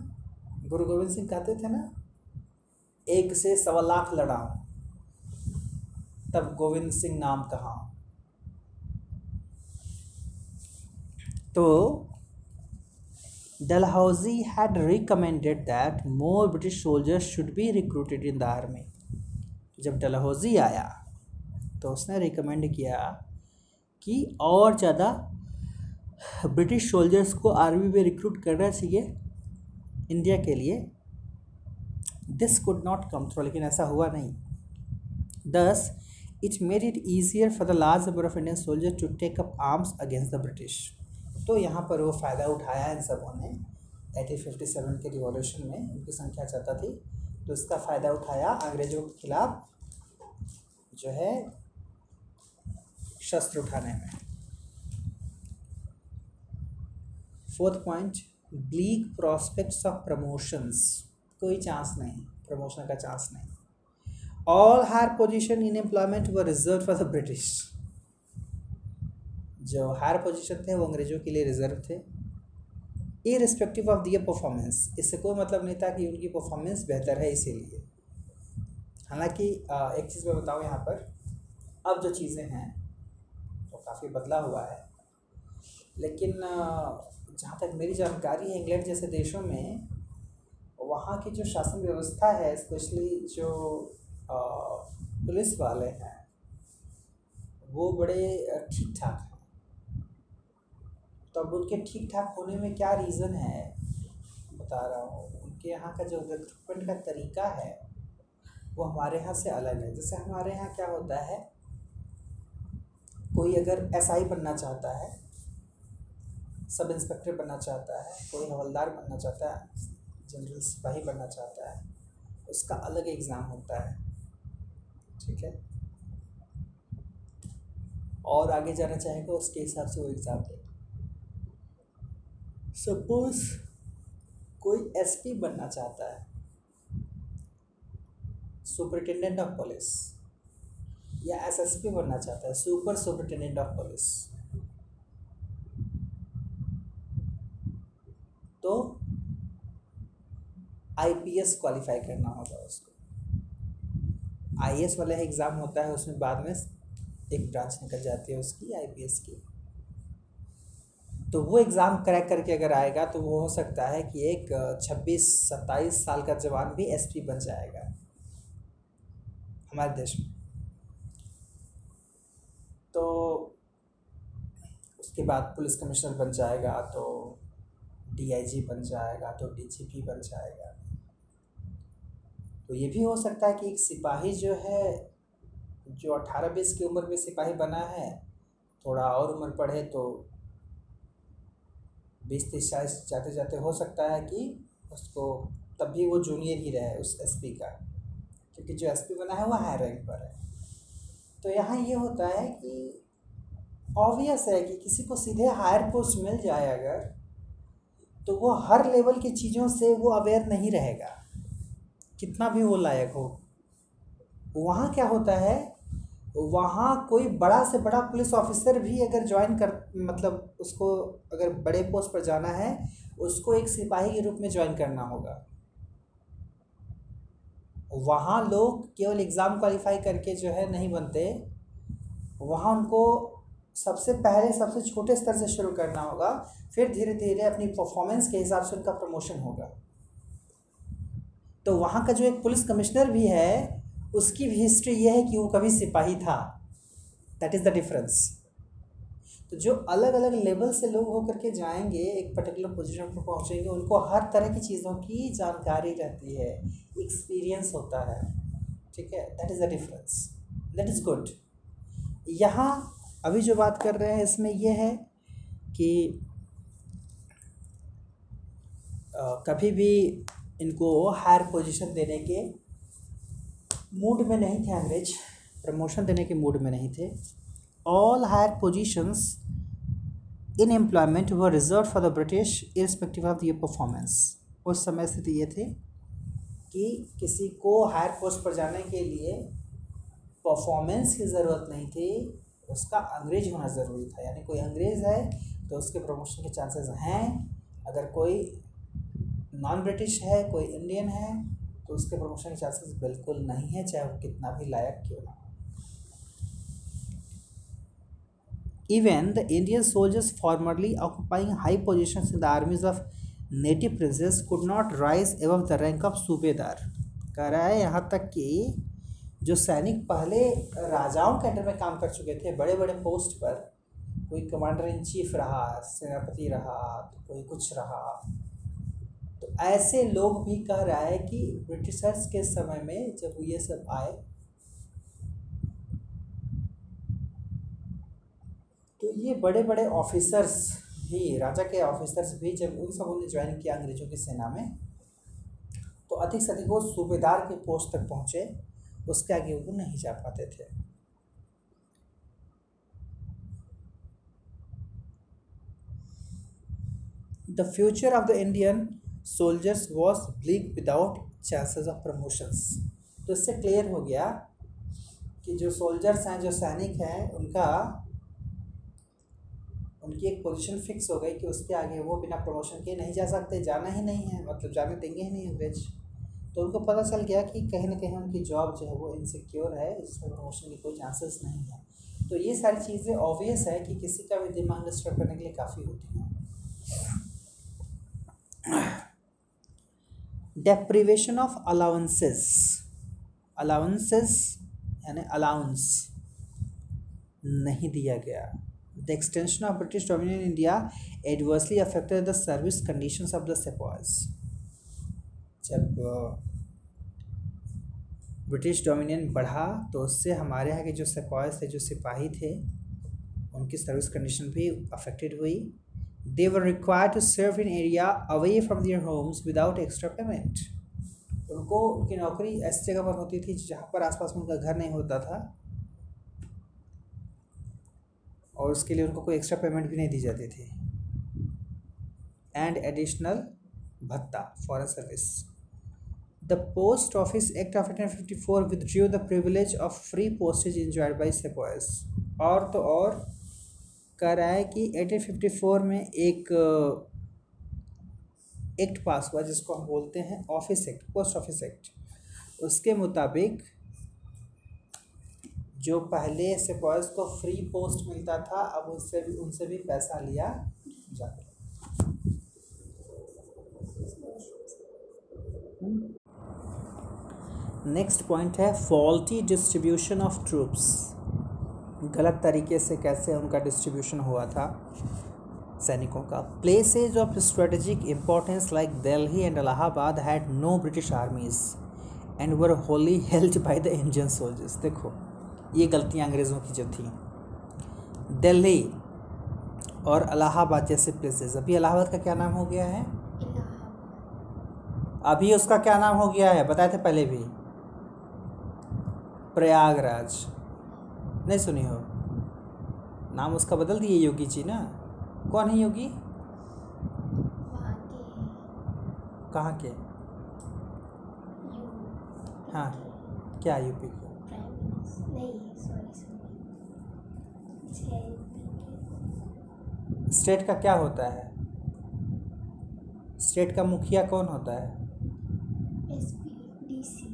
गुरु गोविंद सिंह कहते थे ना, एक से सवा लाख लड़ाऊं। तब गोविंद सिंह नाम कहा? तो Dalhousie had recommended that more British soldiers should be recruited in the army. जब डलहौजी आया तो उसने रिकमेंड किया कि और ज़्यादा ब्रिटिश सोल्जर्स को आर्मी में रिक्रूट करना चाहिए इंडिया के लिए। This could not come through लेकिन ऐसा हुआ नहीं। Thus it made it easier for the large number of Indian soldier to take up arms against the British तो यहाँ पर वो फ़ायदा उठाया इन सबों ने। एटीन फिफ्टी सेवन के रिवॉल्यूशन में उनकी संख्या ज़्यादा थी तो इसका फ़ायदा उठाया अंग्रेज़ों के खिलाफ जो है शस्त्र उठाने में। Fourth point bleak prospects of promotions कोई चांस नहीं प्रमोशन का चांस नहीं। All higher position in employment were reserve for the British जो हायर पोजीशन थे, वो अंग्रेज़ों के लिए रिज़र्व थे। इ रिस्पेक्टिव ऑफ़ दियर परफॉर्मेंस इससे कोई मतलब नहीं था कि उनकी परफॉर्मेंस बेहतर है इसीलिए। हालाँकि एक चीज़ मैं बताऊँ यहाँ पर। अब जो चीज़ें हैं, वो तो काफ़ी बदला हुआ है। लेकिन जहाँ तक मेरी जानकारी है इंग्लैंड जैसे देशों में, वहाँ की जो शासन व्यवस्था है स्पेशली जो पुलिस वाले हैं, वो बड़े ठीक ठाक हैं। तो अब उनके ठीक ठाक होने में क्या रीज़न है? बता रहा हूँ, उनके यहाँ का जो रिक्रूटमेंट का तरीका है, वो हमारे यहाँ से अलग है। जैसे हमारे यहाँ क्या होता है, कोई अगर एसआई बनना चाहता है, सब इंस्पेक्टर बनना चाहता है, कोई हवलदार बनना चाहता है जनरल सिपाही बनना चाहता है, उसका अलग एग्ज़ाम होता है। ठीक है? और आगे जाना चाहेगा, उसके हिसाब से वो एग्ज़ाम दे सपोज़ कोई एसपी बनना चाहता है सुपरिटेंडेंट ऑफ़ पुलिस या एसएसपी बनना चाहता है सुपर सुपरिटेंडेंट ऑफ़ पुलिस तो आईपीएस क्वालिफाई करना होगा उसको। आईएएस वाला एग्ज़ाम होता है, उसमें बाद में एक ब्रांच निकल जाती है उसकी आईपीएस की। तो वो एग्ज़ाम क्रैक करके अगर आएगा तो वो हो सकता है कि एक छब्बीस, सत्ताईस साल का जवान भी एसपी बन जाएगा। हमारे देश में। तो उसके बाद पुलिस कमिश्नर बन जाएगा तो डीआईजी बन जाएगा तो डीजीपी बन जाएगा। तो ये भी हो सकता है कि एक सिपाही जो है, जो अठारह बीस की उम्र में सिपाही बना है, थोड़ा और उम्र पढ़े तो बीस तीस चालीस जाते जाते हो सकता है कि उसको तब भी वो जूनियर ही रहे उस एसपी का, क्योंकि जो एसपी बना है वो हाई रैंक पर है। तो यहाँ ये होता है कि ऑब्वियस है कि किसी को सीधे हायर पोस्ट मिल जाए अगर तो वो हर लेवल की चीज़ों से वो अवेयर नहीं रहेगा। कितना भी वो लायक हो। वहाँ क्या होता है, वहाँ कोई बड़ा से बड़ा पुलिस ऑफिसर भी अगर ज्वाइन कर मतलब उसको अगर बड़े पोस्ट पर जाना है, उसको एक सिपाही के रूप में ज्वाइन करना होगा। वहाँ लोग केवल एग्ज़ाम क्वालिफाई करके जो है नहीं बनते। वहाँ उनको सबसे पहले, सबसे छोटे स्तर से शुरू करना होगा, फिर धीरे धीरे अपनी परफॉर्मेंस के हिसाब से उनका प्रमोशन होगा। तो वहाँ का जो एक पुलिस कमिश्नर भी है उसकी भी हिस्ट्री ये है कि वो कभी सिपाही था। दैट इज़ द डिफरेंस तो जो अलग अलग लेवल से लोग होकर के जाएँगे एक पर्टिकुलर पोजीशन पर पहुँचेंगे उनको हर तरह की चीज़ों की जानकारी रहती है। एक्सपीरियंस होता है। ठीक है? That is the difference that is good यहाँ अभी जो बात कर रहे हैं इसमें यह है कि आ, कभी भी इनको हायर पोजीशन देने के मूड में नहीं थे अंग्रेज़ प्रमोशन देने के मूड में नहीं थे। All higher positions in employment were reserve for the British irrespective of the performance उस समय स्थिति ये थे कि किसी को हायर पोस्ट पर जाने के लिए परफॉर्मेंस की ज़रूरत नहीं थी, उसका अंग्रेज़ होना ज़रूरी था। यानी कोई अंग्रेज़ है तो उसके प्रमोशन के चांसेस हैं। अगर कोई नॉन ब्रिटिश है, कोई इंडियन है तो उसके प्रमोशन के चांसेस बिल्कुल नहीं है, चाहे वो कितना भी लायक क्यों ना Even the Indian soldiers formerly occupying high positions in the armies of native princes could not rise above the rank of सूबेदार कह रहा है यहाँ तक कि जो सैनिक पहले राजाओं के अंडर में काम कर चुके थे बड़े बड़े पोस्ट पर, कोई कमांडर इन चीफ रहा, सेनापति रहा तो कोई कुछ रहा ऐसे लोग भी कह रहा है कि ब्रिटिशर्स के समय में जब ये सब आए तो ये बड़े बड़े ऑफिसर्स भी, राजा के ऑफिसर्स भी जब उन सबने ज्वाइन किया अंग्रेज़ों की सेना में तो अधिक से अधिक वो सूबेदार के पोस्ट तक पहुँचे, उसके आगे वो नहीं जा पाते थे। The future of the Indian soldiers was bleak without chances of promotions तो इससे क्लियर हो गया कि जो सोल्जर्स हैं, जो सैनिक हैं, उनका, उनकी एक पोजीशन फिक्स हो गई कि उसके आगे वो बिना प्रमोशन के नहीं जा सकते, जाना ही नहीं है मतलब जाने देंगे ही नहीं अंग्रेज़ तो उनको पता चल गया कि कहीं ना कहीं उनकी जॉब जो है वो इनसिक्योर है इसमें प्रमोशन की कोई चांसेस नहीं है. तो ये सारी चीज़ें ऑब्वियस है कि किसी का भी दिमाग डिस्टर्ब करने के लिए काफ़ी होती हैं। डेप्रीवेशन ऑफ़ अलाउंसेस अलाउंसेस यानी अलाउंस नहीं दिया गया। The extension of British dominion India adversely affected the service conditions of the sepoys जब ब्रिटिश डोमिनियन बढ़ा तो उससे हमारे यहाँ के जो सिपाही थे, जो सिपाही थे, उनकी सर्विस कंडीशन भी अफेक्टेड हुई। They were require to serve in area away from their homes without extra payment उनको उनकी नौकरी ऐसी जगह पर होती थी जहाँ पर आसपास में उनका घर नहीं होता था। और उसके लिए उनको कोई एक्स्ट्रा पेमेंट भी नहीं दी जाती थी। एंड एडिशनल भत्ता foreign service the Post Office Act of eighteen fifty four withdrew the privilege of free postage enjoyed by sepoys और तो और कह रहा है कि एटीन फिफ्टी फोर में एक एक्ट पास हुआ जिसको हम बोलते हैं Office Act Post Office Act उसके मुताबिक जो पहले से बॉयज़ को फ्री पोस्ट मिलता था, अब उनसे भी उनसे भी पैसा लिया जाता नेक्स्ट पॉइंट है फॉल्टी डिस्ट्रीब्यूशन ऑफ़ ट्रूप्स गलत तरीके से कैसे उनका डिस्ट्रीब्यूशन हुआ था सैनिकों का। Places of strategic importance like Delhi and Allahabad had no British armies and were wholly held by the Indian soldiers देखो, ये गलतियाँ अंग्रेज़ों की जो थी। दिल्ली और इलाहाबाद जैसे प्लेसेस अभी इलाहाबाद का क्या नाम हो गया है? अभी उसका क्या नाम हो गया है? बताए थे पहले भी। प्रयागराज। नहीं सुनी हो? नाम उसका बदल दिए, योगी जी ना? कौन है योगी? कहाँ के? हाँ क्या यूपी के? स्टेट का क्या होता है? स्टेट का मुखिया कौन होता है एस पी डी सी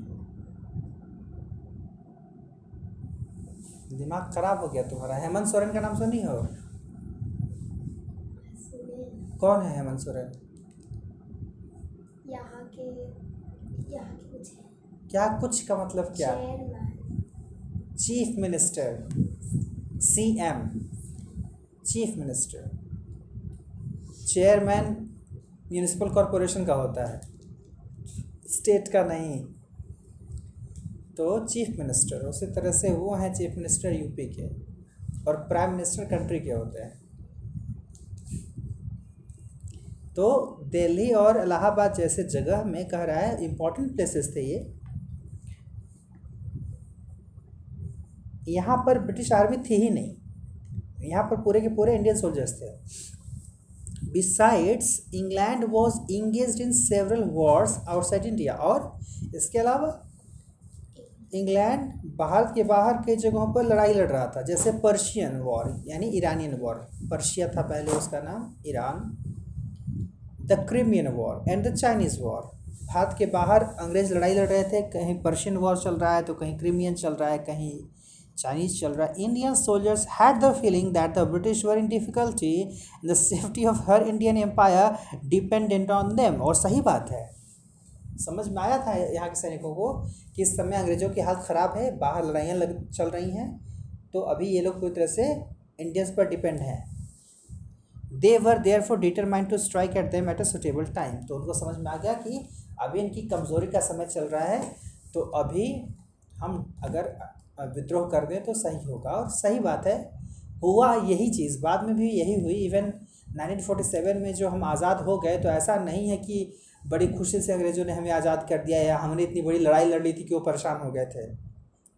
दिमाग खराब हो गया तुम्हारा। हेमंत सोरेन का नाम सुनी हो? कौन है हेमंत सोरेन? यहाँ के यहाँ की कुछ है। क्या कुछ का मतलब क्या? Chief minister C M chief minister chairman municipal corporation का होता है। स्टेट का नहीं। तो चीफ मिनिस्टर, उसी तरह से वो हैं चीफ मिनिस्टर यूपी के। और प्राइम मिनिस्टर कंट्री के होते हैं। तो दिल्ली और इलाहाबाद जैसे जगह में कह रहा है इम्पोर्टेंट प्लेसेस थे ये। यहाँ पर ब्रिटिश आर्मी थी ही नहीं। यहाँ पर पूरे के पूरे इंडियन सोल्जर्स थे। Besides England was engage in several wars outside India और इसके अलावा इंग्लैंड भारत के बाहर कई जगहों पर लड़ाई लड़ रहा था, जैसे पर्शियन वॉर, यानी ईरानियन वॉर। पर्शिया था पहले, उसका नाम Iran the Crimean war and the Chinese war. Bharat के बाहर अंग्रेज़ लड़ाई लड़ रहे थे, कहीं पर्शियन वॉर चल रहा है तो कहीं क्रीमियन चल रहा है, कहीं चाइनीज़ चल रहा है। Indian soldiers had the feeling that the British were in difficulty the safety of her Indian empire dependent on them और सही बात है। समझ में आया था यहाँ के सैनिकों को कि इस समय अंग्रेज़ों की हालत ख़राब है, बाहर लड़ाइयाँ लग, चल रही हैं तो अभी ये लोग पूरी तरह से इंडियंस पर डिपेंड हैं। They were therefore determined to strike at them at a suitable time तो उनको समझ में आ गया कि अभी इनकी कमज़ोरी का समय चल रहा है तो अभी हम अगर विद्रोह कर दें तो सही होगा। और सही बात है, हुआ यही चीज़, बाद में भी यही हुई। इवन 1947 में जो हम आज़ाद हो गए तो ऐसा नहीं है कि बड़ी खुशी से अंग्रेज़ों ने हमें आज़ाद कर दिया या हमने इतनी बड़ी लड़ाई लड़ ली थी कि वो परेशान हो गए थे।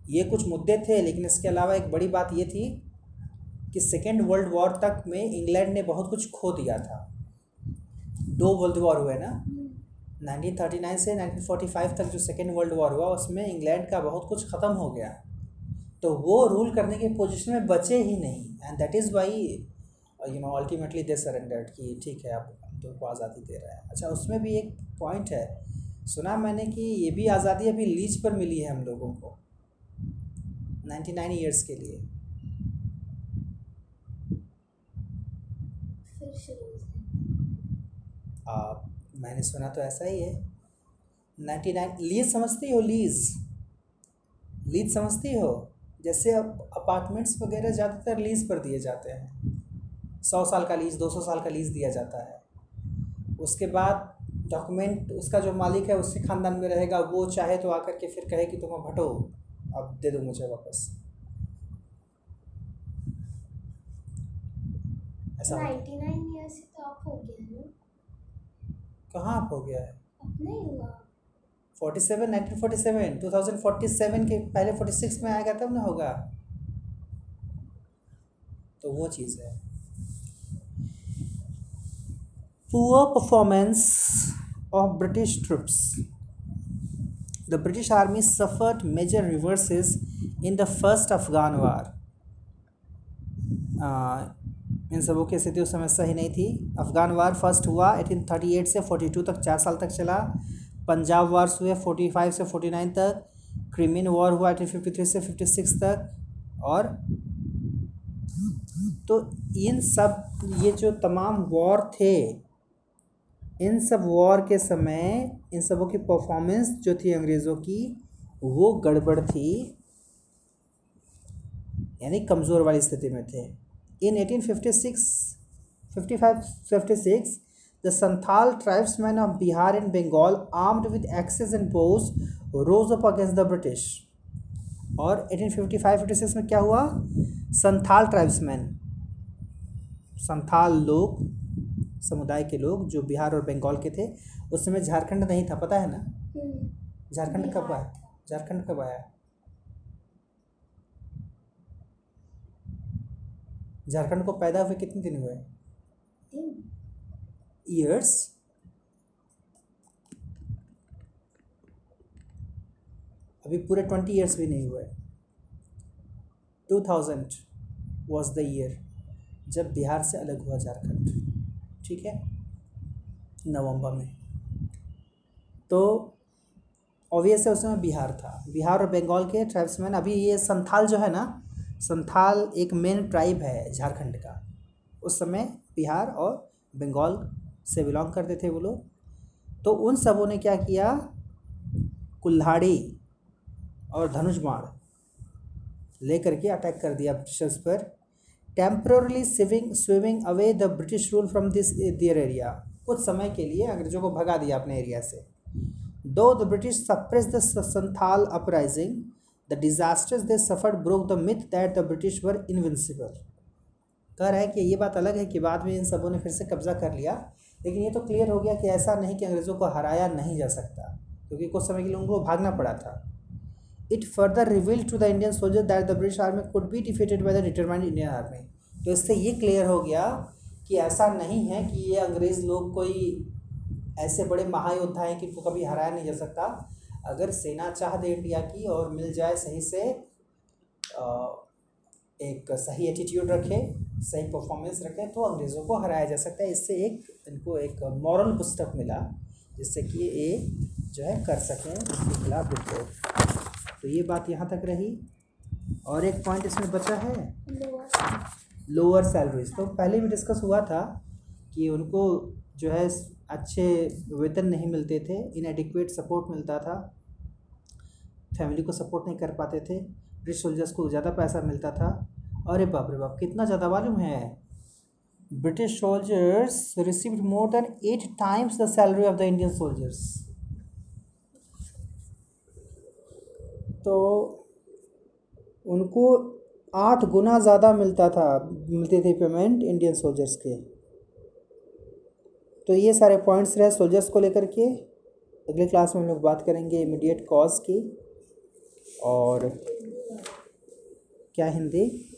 ये कुछ मुद्दे थे, लेकिन इसके अलावा एक बड़ी बात ये थी कि सेकेंड वर्ल्ड वॉर तक में इंग्लैंड ने बहुत कुछ खो दिया था। दो वर्ल्ड वॉर हुए ना? 1939 से 1945 तक जो सेकेंड वर्ल्ड वॉर हुआ, उसमें इंग्लैंड का बहुत कुछ ख़त्म हो गया। तो वो रूल करने के पोजीशन में बचे ही नहीं। And that is why you know ultimately they surrendered कि ठीक है, अब तुमको आज़ादी दे रहा है। अच्छा उसमें भी एक पॉइंट है। सुना मैंने कि ये भी आज़ादी अभी लीज पर मिली है हम लोगों को। नाइन्टी नाइन ईयर्स के लिए। फिर शुरू से आ, मैंने सुना तो ऐसा ही है। नाइन्टी नाइन लीज समझती हो लीज? लीज समझती हो? जैसे अब अपार्टमेंट्स वगैरह ज़्यादातर लीज पर दिए जाते हैं। सौ साल का लीज दो सौ साल का लीज दिया जाता है। उसके बाद डॉक्यूमेंट उसका जो मालिक है उसके ख़ानदान में रहेगा वो चाहे तो आकर के फिर कहे कि तुम अब हटो अब दे दो मुझे वापस। ऐसा नाइन्टी नाइन ईयर से तो आप हो गया ना? कहाँ आप हो गया है? नहीं हुआ। Forty seven nineteen forty seven two thousand forty seven के पहले फोर्टी सिक्स में आएगा तब ना होगा। तो वो चीज़ है। Poor performance of British troops the British army suffered major reverses in the first Afghan war इन सबों की स्थिति उस समय सही नहीं थी। अफगान वार फ़र्स्ट हुआ 1838 से 42 तक, चार साल तक चला। पंजाब वार्स हुए 45 से 49 तक। क्रीमियन वॉर हुआ 1853 से 56 तक। और तो इन सब, ये जो तमाम वॉर थे इन सब वॉर के समय इन सबों की परफॉर्मेंस जो थी अंग्रेज़ों की वो गड़बड़ थी यानी कमज़ोर वाली स्थिति में थे इन 1856 55 56 the santhal tribesmen of bihar and bengal armed with axes and bows rose up against the british और 1855-56 में क्या हुआ संथाल ट्राइब्समैन संथाल लोग समुदाय के लोग जो बिहार और बंगाल के थे उस समय झारखंड नहीं था पता है ना? हम्म, झारखंड कब आया? झारखंड कब आया? झारखंड को पैदा हुए कितने दिन हुए? ईयर्स अभी पूरे ट्वेंटी ईयर्स भी नहीं हुए। Two thousand was the year जब बिहार से अलग हुआ झारखंड। ठीक है? नवंबर में। तो ऑब्वियस है, उस समय बिहार था। बिहार और बंगाल के ट्राइब्समैन अभी ये संथाल जो है ना, संथाल एक मेन ट्राइब है झारखंड का। उस समय बिहार और बंगाल से बिलोंग करते थे वो लोग। तो उन सबों ने क्या किया? कुल्हाड़ी और धनुष बाण लेकर के अटैक कर दिया ब्रिटिशर्स पर। Temporarily swiving swimming away the British rule from this their area कुछ समय के लिए अंग्रेज़ों को भगा दिया अपने एरिया से। Though the British suppress the Santhal uprising the disasters they suffered broke the myth that the British were invincible कह रहा है कि ये बात अलग है कि बाद में इन सबों ने फिर से कब्जा कर लिया, लेकिन ये तो क्लियर हो गया कि ऐसा नहीं कि अंग्रेज़ों को हराया नहीं जा सकता, क्योंकि कुछ समय के लिए उनको भागना पड़ा था। It further reveal to the Indian soldier that the British army could be defeated by the determined Indian army तो इससे ये क्लियर हो गया कि ऐसा नहीं है कि ये अंग्रेज़ लोग कोई ऐसे बड़े महायोद्धा हैं कि इनको कभी हराया नहीं जा सकता। अगर सेना चाह दे इंडिया की और मिल जाए सही से एक सही एटीट्यूड रखे, सही परफॉर्मेंस रखे तो अंग्रेज़ों को हराया जा सकता है। इससे एक, इनको एक मॉरल पुस्तक मिला, जिससे कि ये जो है कर सकें इसके खिलाफ विद्रोह तो ये बात यहाँ तक रही। और एक पॉइंट इसमें बचा है? लोअर सैलरीज तो पहले भी डिस्कस हुआ था कि उनको जो है अच्छे वेतन नहीं मिलते थे इनएडिक्वेट सपोर्ट मिलता था फैमिली को सपोर्ट नहीं कर पाते थे ब्रिटिश सोल्जर्स को ज़्यादा पैसा मिलता था। अरे बाप रे बाप, कितना ज़्यादा मालूम है? British soldiers received more than eight times the salary of the Indian soldiers तो उनको आठ गुना ज़्यादा मिलता था, मिलते थे पेमेंट इंडियन सोल्जर्स के। तो ये सारे पॉइंट्स रहे सोल्जर्स को लेकर के। अगले क्लास में हम लोग बात करेंगे इमीडिएट कॉज की। और क्या हिंदी?